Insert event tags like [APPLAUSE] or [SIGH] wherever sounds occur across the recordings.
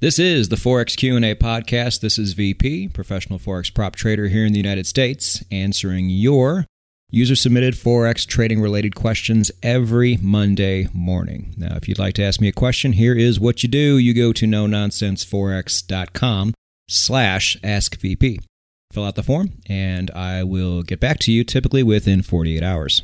This is the Forex Q&A podcast. This is VP, professional forex prop trader here in the United States, answering your user submitted forex trading related questions every Monday morning. Now, if you'd like to ask me a question, here is what you do. You go to no nonsenseforex.com slash askvp. Fill out the form and I will get back to you typically within 48 hours.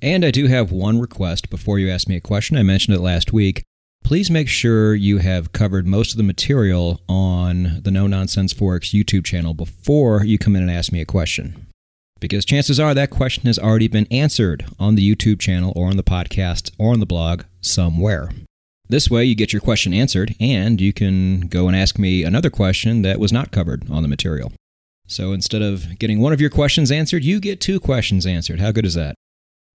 And I do have one request before you ask me a question. I mentioned it last week please make sure you have covered most of the material on the No Nonsense Forex YouTube channel before you come in and ask me a question. Because chances are that question has already been answered on the YouTube channel or on the podcast or on the blog somewhere. This way, you get your question answered and you can go and ask me another question that was not covered on the material. So instead of getting one of your questions answered, you get two questions answered. How good is that?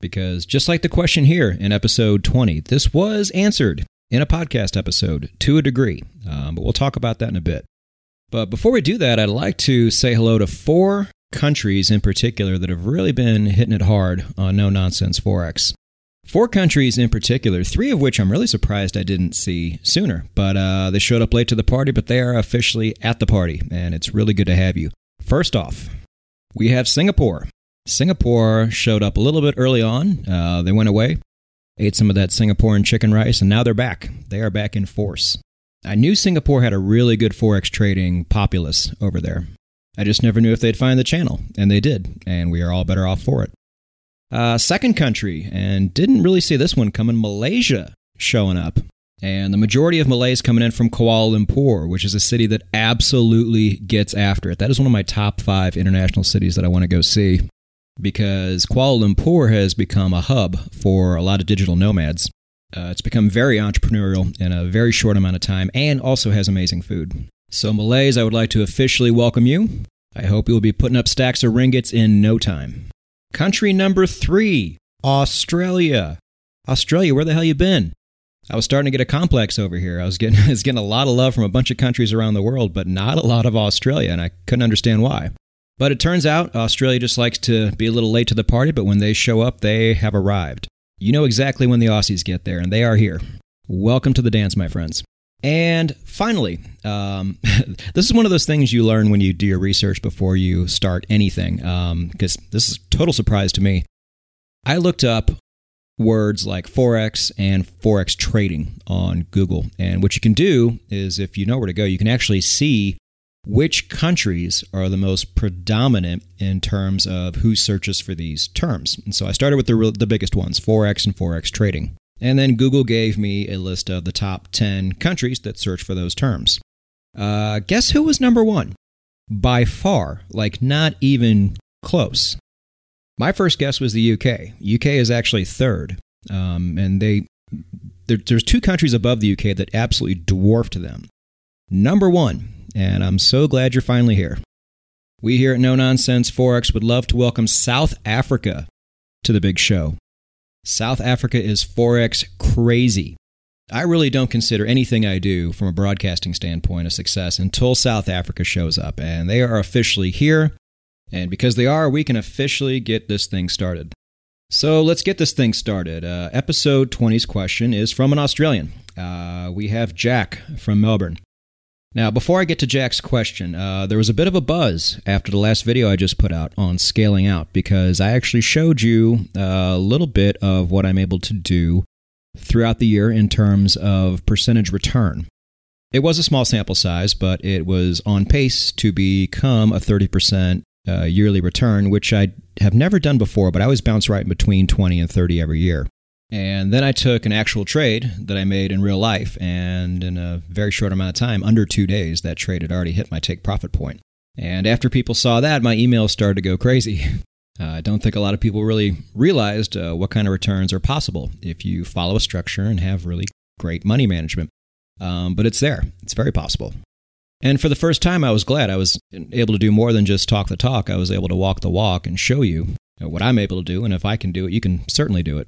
Because just like the question here in episode 20, this was answered in a podcast episode to a degree, um, but we'll talk about that in a bit. But before we do that, I'd like to say hello to four countries in particular that have really been hitting it hard on No Nonsense Forex. Four countries in particular, three of which I'm really surprised I didn't see sooner, but uh, they showed up late to the party, but they are officially at the party, and it's really good to have you. First off, we have Singapore. Singapore showed up a little bit early on. Uh, they went away ate some of that Singaporean chicken rice, and now they're back. They are back in force. I knew Singapore had a really good Forex trading populace over there. I just never knew if they'd find the channel, and they did, and we are all better off for it. Uh, second country, and didn't really see this one coming Malaysia showing up. And the majority of Malays coming in from Kuala Lumpur, which is a city that absolutely gets after it. That is one of my top five international cities that I want to go see because Kuala Lumpur has become a hub for a lot of digital nomads. Uh, it's become very entrepreneurial in a very short amount of time and also has amazing food. So, Malays, I would like to officially welcome you. I hope you will be putting up stacks of ringgits in no time. Country number three, Australia. Australia, where the hell you been? I was starting to get a complex over here. I was getting, [LAUGHS] I was getting a lot of love from a bunch of countries around the world, but not a lot of Australia, and I couldn't understand why. But it turns out Australia just likes to be a little late to the party, but when they show up, they have arrived. You know exactly when the Aussies get there, and they are here. Welcome to the dance, my friends. And finally, um, [LAUGHS] this is one of those things you learn when you do your research before you start anything, because um, this is a total surprise to me. I looked up words like Forex and Forex trading on Google. And what you can do is, if you know where to go, you can actually see which countries are the most predominant in terms of who searches for these terms. And so I started with the, the biggest ones Forex and Forex trading. And then Google gave me a list of the top 10 countries that search for those terms. Uh, guess who was number one? By far, like not even close. My first guess was the UK. UK is actually third. Um, and they there, there's two countries above the UK that absolutely dwarfed them. Number one and I'm so glad you're finally here. We here at No Nonsense Forex would love to welcome South Africa to the big show. South Africa is Forex crazy. I really don't consider anything I do from a broadcasting standpoint a success until South Africa shows up, and they are officially here. And because they are, we can officially get this thing started. So let's get this thing started. Uh, episode 20's question is from an Australian. Uh, we have Jack from Melbourne. Now, before I get to Jack's question, uh, there was a bit of a buzz after the last video I just put out on scaling out because I actually showed you a little bit of what I'm able to do throughout the year in terms of percentage return. It was a small sample size, but it was on pace to become a 30% uh, yearly return, which I have never done before, but I always bounce right between 20 and 30 every year. And then I took an actual trade that I made in real life, and in a very short amount of time, under two days, that trade had already hit my take profit point. And after people saw that, my emails started to go crazy. [LAUGHS] Uh, I don't think a lot of people really realized uh, what kind of returns are possible if you follow a structure and have really great money management. Um, but it's there, it's very possible. And for the first time, I was glad I was able to do more than just talk the talk. I was able to walk the walk and show you what I'm able to do. And if I can do it, you can certainly do it.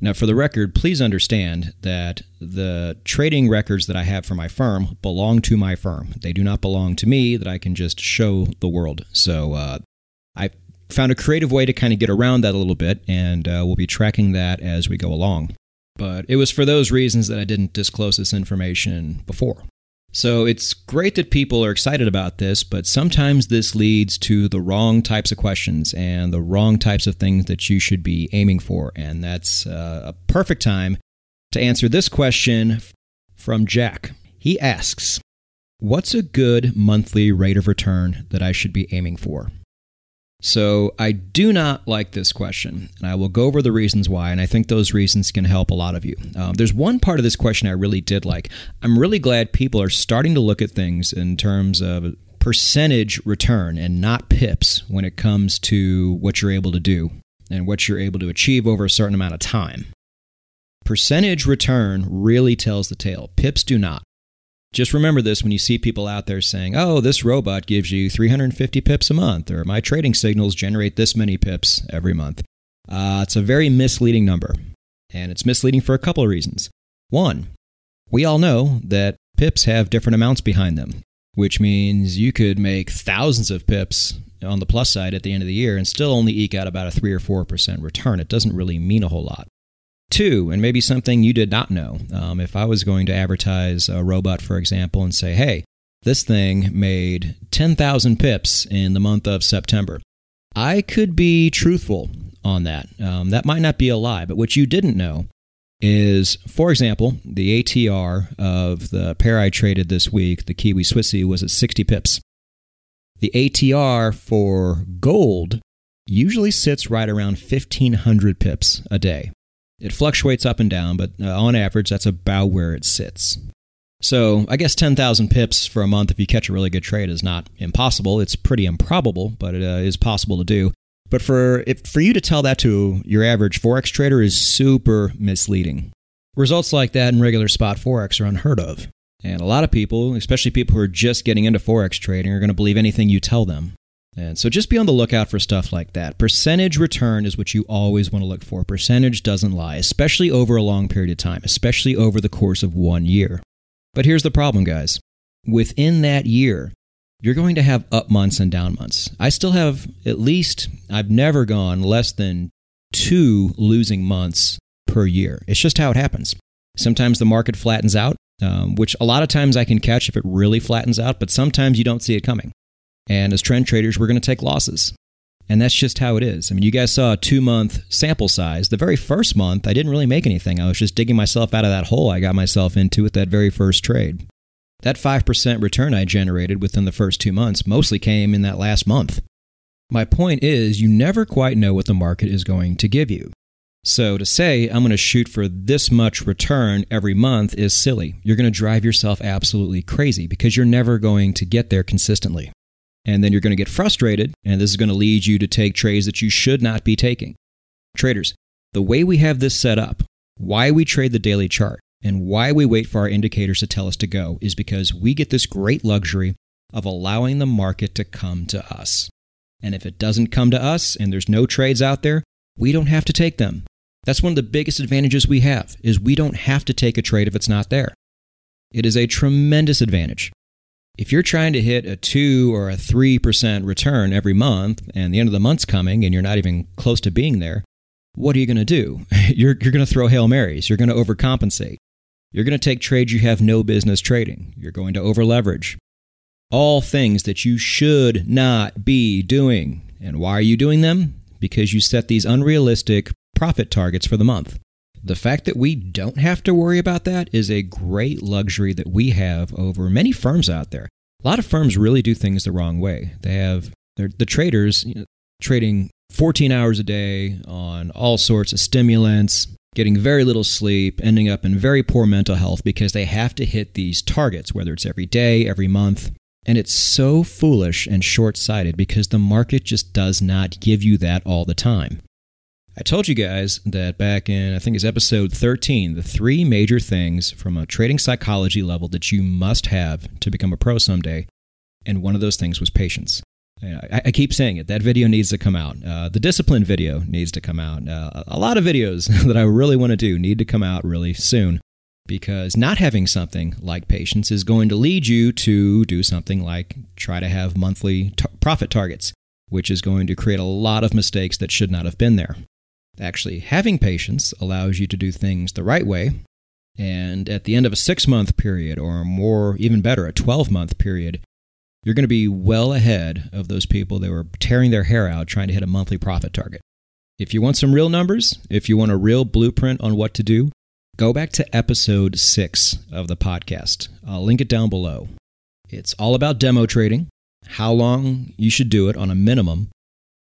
Now, for the record, please understand that the trading records that I have for my firm belong to my firm. They do not belong to me that I can just show the world. So uh, I found a creative way to kind of get around that a little bit, and uh, we'll be tracking that as we go along. But it was for those reasons that I didn't disclose this information before. So it's great that people are excited about this, but sometimes this leads to the wrong types of questions and the wrong types of things that you should be aiming for. And that's uh, a perfect time to answer this question from Jack. He asks, What's a good monthly rate of return that I should be aiming for? So, I do not like this question, and I will go over the reasons why, and I think those reasons can help a lot of you. Um, there's one part of this question I really did like. I'm really glad people are starting to look at things in terms of percentage return and not pips when it comes to what you're able to do and what you're able to achieve over a certain amount of time. Percentage return really tells the tale, pips do not. Just remember this when you see people out there saying, oh, this robot gives you 350 pips a month, or my trading signals generate this many pips every month. Uh, it's a very misleading number. And it's misleading for a couple of reasons. One, we all know that pips have different amounts behind them, which means you could make thousands of pips on the plus side at the end of the year and still only eke out about a 3 or 4% return. It doesn't really mean a whole lot. Two, and maybe something you did not know. Um, if I was going to advertise a robot, for example, and say, hey, this thing made 10,000 pips in the month of September, I could be truthful on that. Um, that might not be a lie, but what you didn't know is, for example, the ATR of the pair I traded this week, the Kiwi Swissy, was at 60 pips. The ATR for gold usually sits right around 1,500 pips a day. It fluctuates up and down, but uh, on average, that's about where it sits. So I guess 10,000 pips for a month if you catch a really good trade is not impossible. It's pretty improbable, but it uh, is possible to do. But for if, for you to tell that to your average forex trader is super misleading. Results like that in regular spot forex are unheard of. And a lot of people, especially people who are just getting into forex trading, are going to believe anything you tell them. And so just be on the lookout for stuff like that. Percentage return is what you always want to look for. Percentage doesn't lie, especially over a long period of time, especially over the course of one year. But here's the problem, guys. Within that year, you're going to have up months and down months. I still have at least, I've never gone less than two losing months per year. It's just how it happens. Sometimes the market flattens out, um, which a lot of times I can catch if it really flattens out, but sometimes you don't see it coming. And as trend traders, we're going to take losses. And that's just how it is. I mean, you guys saw a two month sample size. The very first month, I didn't really make anything. I was just digging myself out of that hole I got myself into with that very first trade. That 5% return I generated within the first two months mostly came in that last month. My point is, you never quite know what the market is going to give you. So to say, I'm going to shoot for this much return every month is silly. You're going to drive yourself absolutely crazy because you're never going to get there consistently and then you're going to get frustrated, and this is going to lead you to take trades that you should not be taking. Traders, the way we have this set up, why we trade the daily chart, and why we wait for our indicators to tell us to go is because we get this great luxury of allowing the market to come to us. And if it doesn't come to us and there's no trades out there, we don't have to take them. That's one of the biggest advantages we have is we don't have to take a trade if it's not there. It is a tremendous advantage if you're trying to hit a 2 or a 3% return every month and the end of the month's coming and you're not even close to being there, what are you going to do? [LAUGHS] You're, you're going to throw Hail Marys. You're going to overcompensate. You're going to take trades you have no business trading. You're going to overleverage. All things that you should not be doing. And why are you doing them? Because you set these unrealistic profit targets for the month. The fact that we don't have to worry about that is a great luxury that we have over many firms out there. A lot of firms really do things the wrong way. They have the traders you know, trading 14 hours a day on all sorts of stimulants, getting very little sleep, ending up in very poor mental health because they have to hit these targets, whether it's every day, every month. And it's so foolish and short sighted because the market just does not give you that all the time. I told you guys that back in, I think it's episode 13, the three major things from a trading psychology level that you must have to become a pro someday. And one of those things was patience. I, I keep saying it. That video needs to come out. Uh, the discipline video needs to come out. Uh, a lot of videos [LAUGHS] that I really want to do need to come out really soon because not having something like patience is going to lead you to do something like try to have monthly t- profit targets, which is going to create a lot of mistakes that should not have been there. Actually, having patience allows you to do things the right way And at the end of a six month period, or more, even better, a 12 month period, you're going to be well ahead of those people that were tearing their hair out trying to hit a monthly profit target. If you want some real numbers, if you want a real blueprint on what to do, go back to episode six of the podcast. I'll link it down below. It's all about demo trading, how long you should do it on a minimum,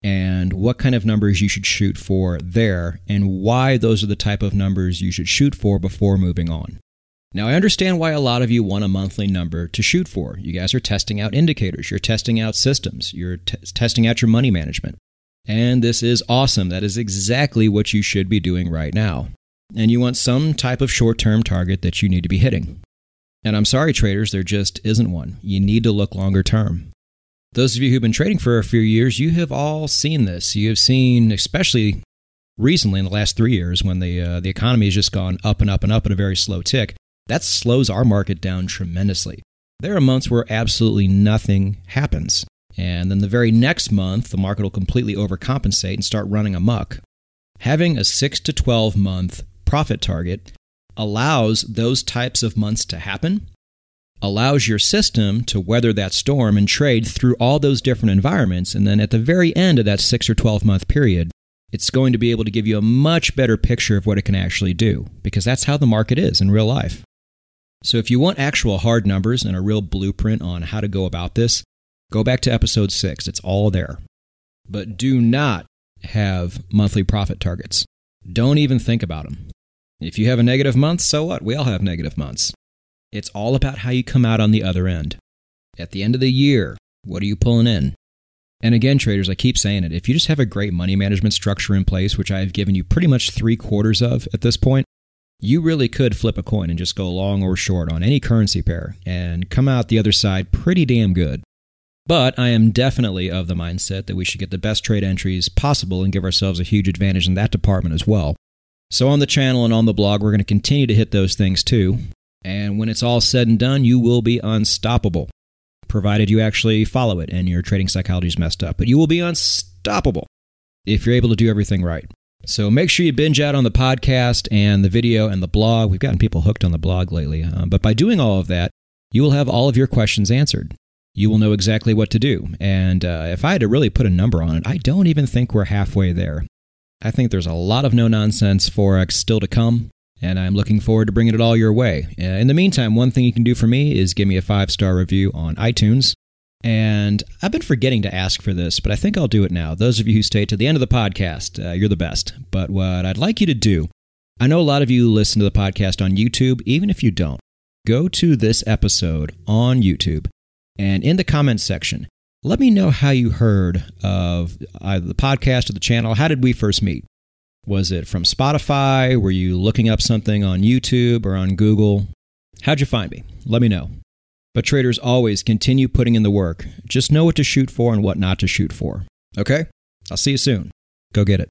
and what kind of numbers you should shoot for there, and why those are the type of numbers you should shoot for before moving on. Now, I understand why a lot of you want a monthly number to shoot for. You guys are testing out indicators, you're testing out systems, you're t- testing out your money management. And this is awesome. That is exactly what you should be doing right now. And you want some type of short term target that you need to be hitting. And I'm sorry, traders, there just isn't one. You need to look longer term. Those of you who've been trading for a few years, you have all seen this. You have seen, especially recently in the last three years, when the uh, the economy has just gone up and up and up at a very slow tick. That slows our market down tremendously. There are months where absolutely nothing happens, and then the very next month, the market will completely overcompensate and start running amuck. Having a six to twelve month profit target allows those types of months to happen allows your system to weather that storm and trade through all those different environments. And then at the very end of that six or 12 month period, it's going to be able to give you a much better picture of what it can actually do because that's how the market is in real life. So if you want actual hard numbers and a real blueprint on how to go about this, go back to episode six. It's all there. But do not have monthly profit targets. Don't even think about them. If you have a negative month, so what? We all have negative months. It's all about how you come out on the other end. At the end of the year, what are you pulling in? And again, traders, I keep saying it. If you just have a great money management structure in place, which I've given you pretty much three quarters of at this point, you really could flip a coin and just go long or short on any currency pair and come out the other side pretty damn good. But I am definitely of the mindset that we should get the best trade entries possible and give ourselves a huge advantage in that department as well. So on the channel and on the blog, we're going to continue to hit those things too. And when it's all said and done, you will be unstoppable, provided you actually follow it and your trading psychology is messed up. But you will be unstoppable if you're able to do everything right. So make sure you binge out on the podcast and the video and the blog. We've gotten people hooked on the blog lately. Uh, but by doing all of that, you will have all of your questions answered. You will know exactly what to do. And uh, if I had to really put a number on it, I don't even think we're halfway there. I think there's a lot of no nonsense Forex still to come and I'm looking forward to bringing it all your way. Uh, in the meantime, one thing you can do for me is give me a five star review on iTunes. And I've been forgetting to ask for this, but I think I'll do it now. Those of you who stay to the end of the podcast, uh, you're the best. But what I'd like you to do, I know a lot of you listen to the podcast on YouTube, even if you don't. Go to this episode on YouTube and in the comments section, let me know how you heard of either the podcast or the channel. How did we first meet? Was it from Spotify? Were you looking up something on YouTube or on Google? How'd you find me? Let me know. But traders always continue putting in the work. Just know what to shoot for and what not to shoot for. Okay? I'll see you soon. Go get it.